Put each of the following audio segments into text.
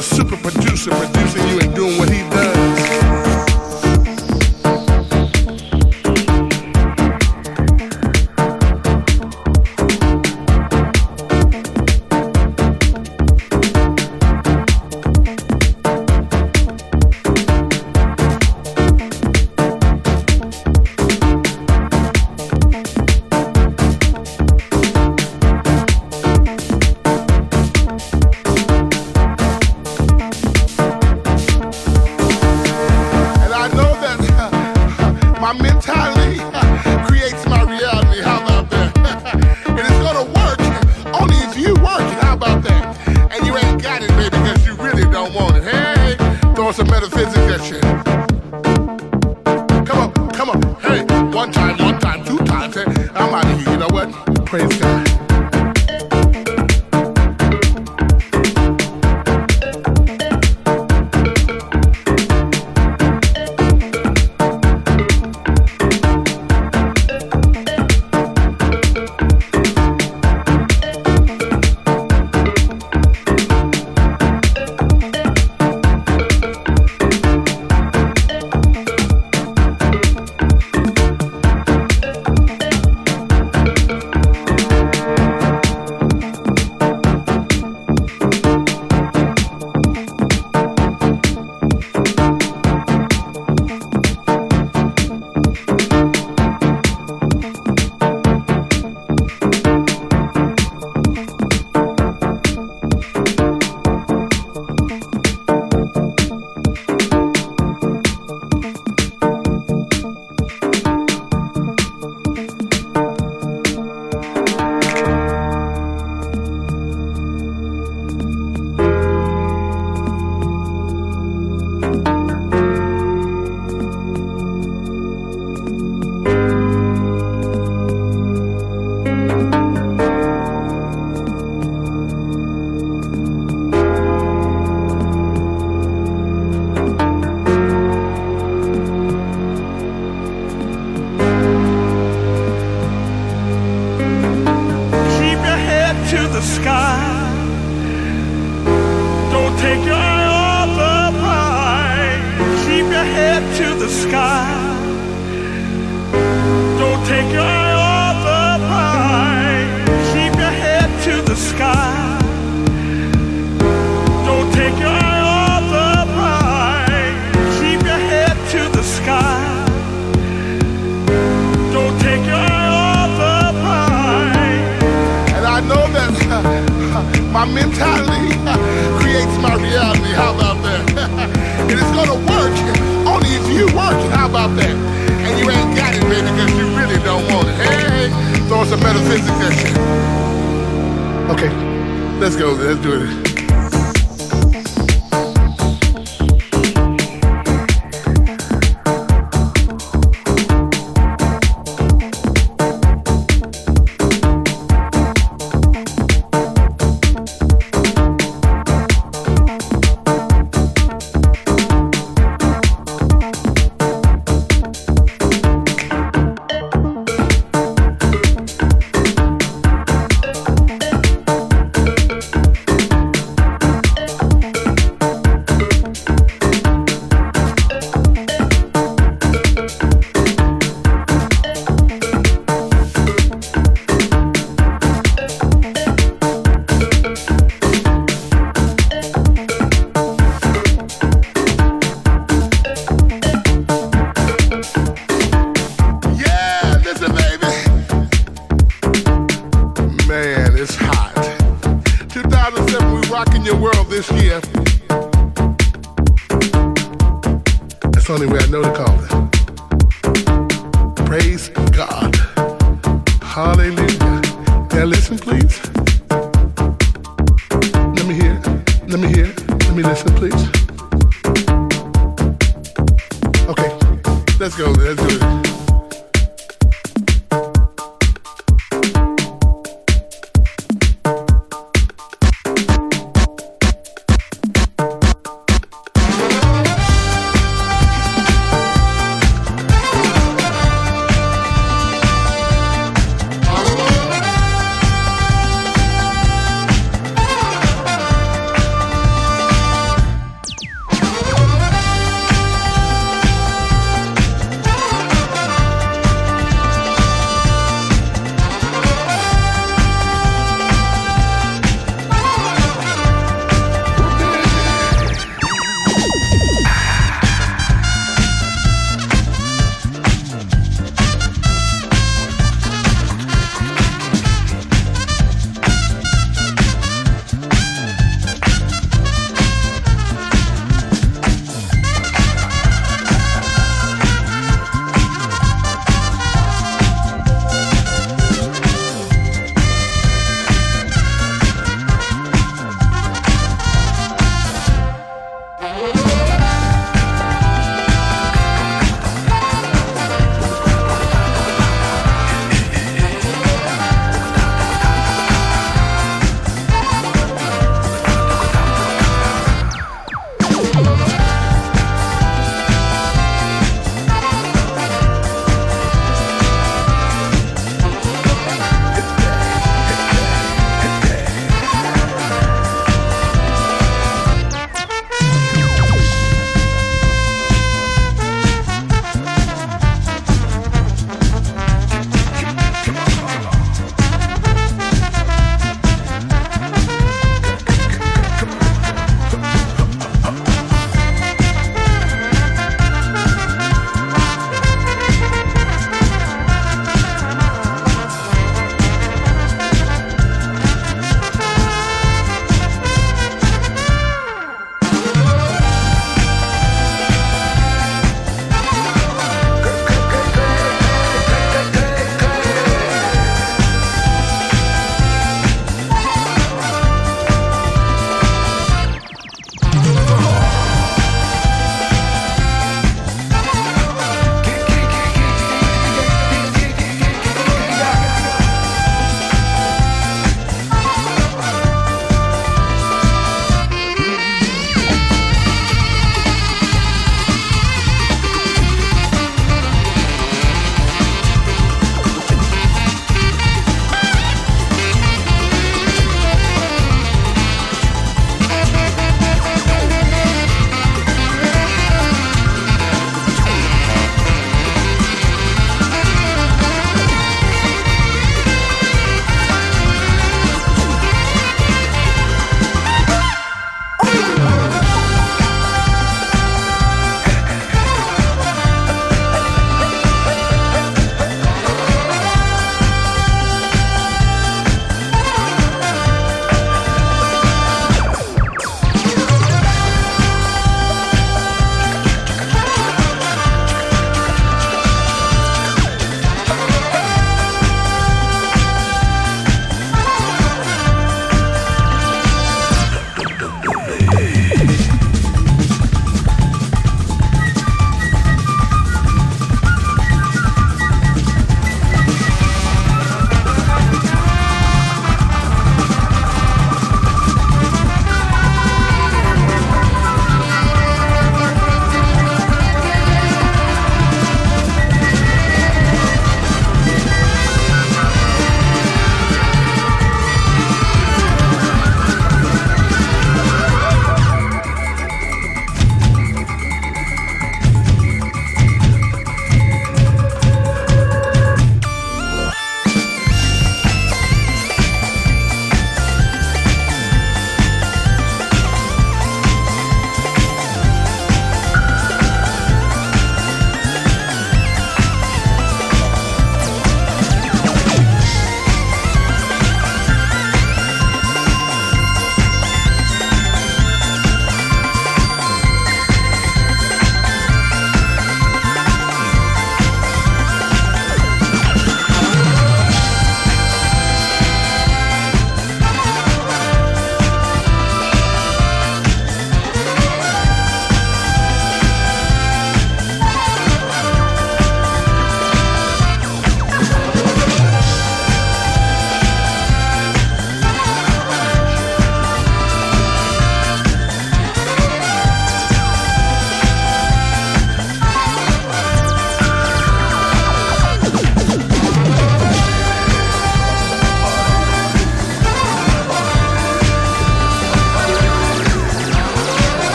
Super producer producing you and doing what he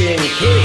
ignition key.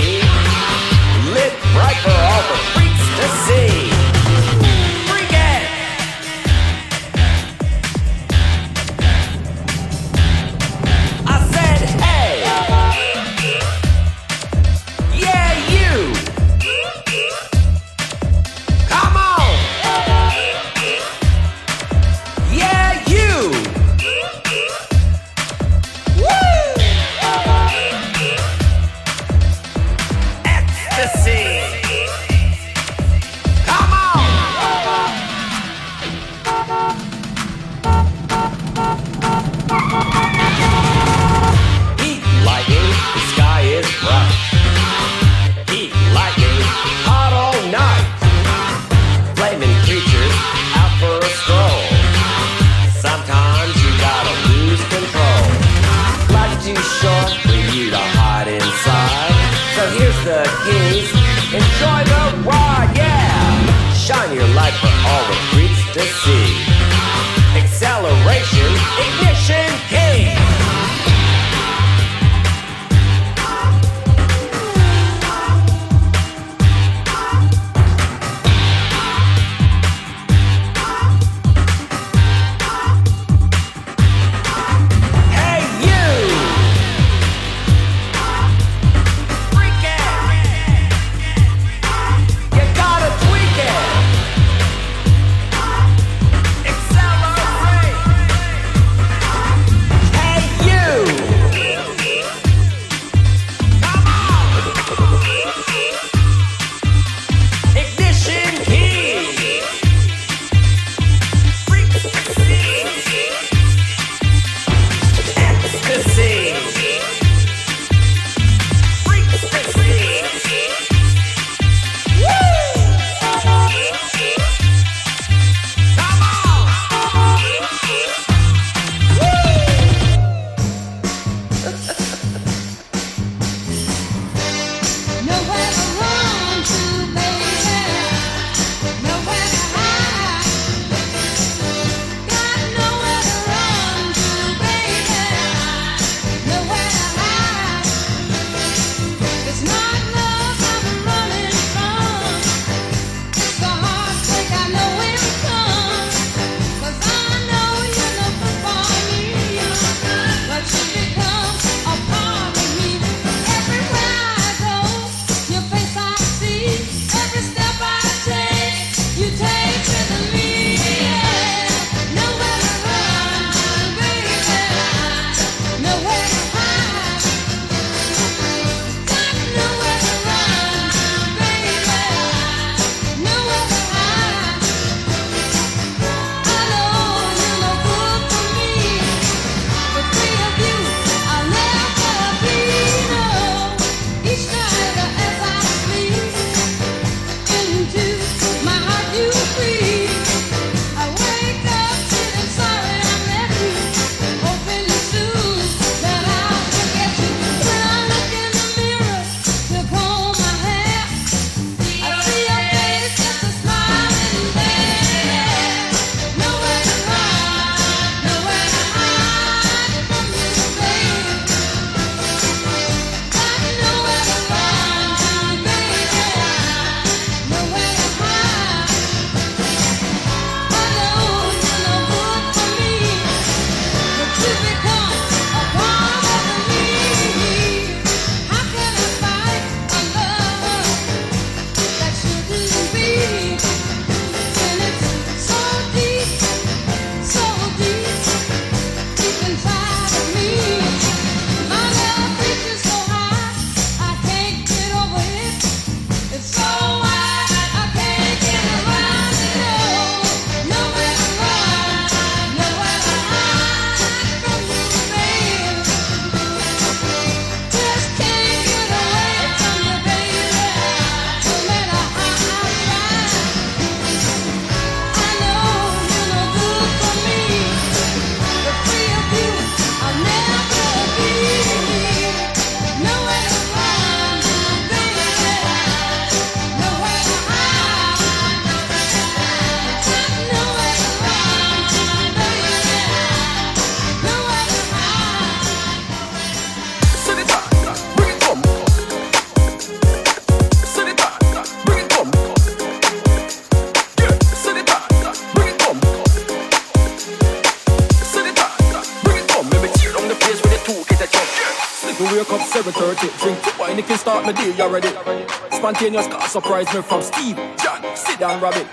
ready already. Spontaneous car surprise me from Steve, John, sit down, Rabbit.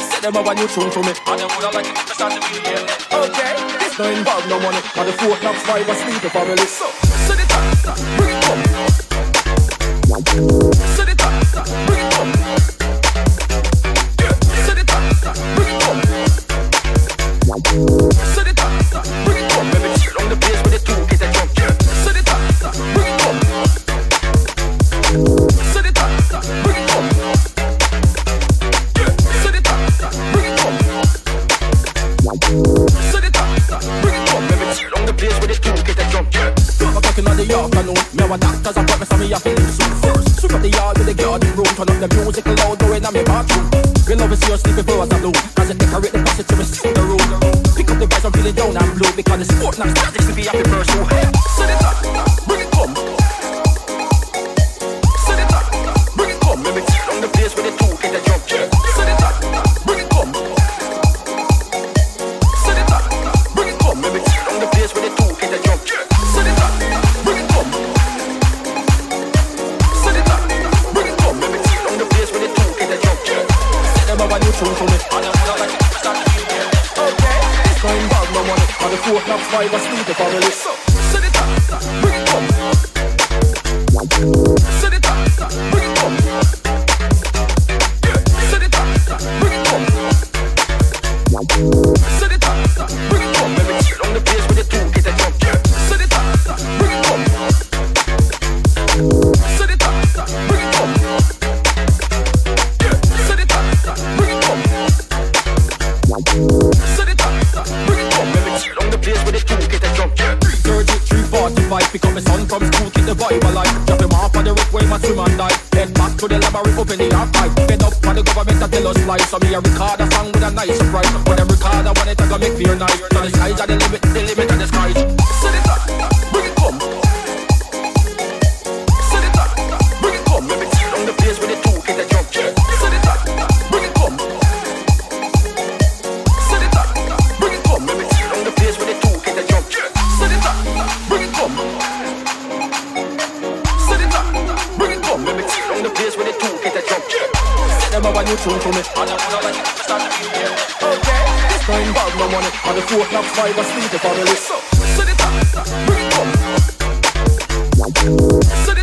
Set them up a new tune for me. I Okay, this no involve no money. And the four knocks five asleep if I really so. So the time, bring it up. our doctors are promise me I feel so first. Sweep up the yard with the garden room, turn up the music loud, going on my bathroom. Your love is your sleeping for us alone, cause it decorate the passage to me through the room. Pick up the bags, I'm feeling down and blue, because the sport now is tragic to be happy person. Set it up. in the place where the two get a jump. Set them up a new tune for me. Okay. This time bag my money. On the four knock five, I speed the family. So, so the top, bring it up. So the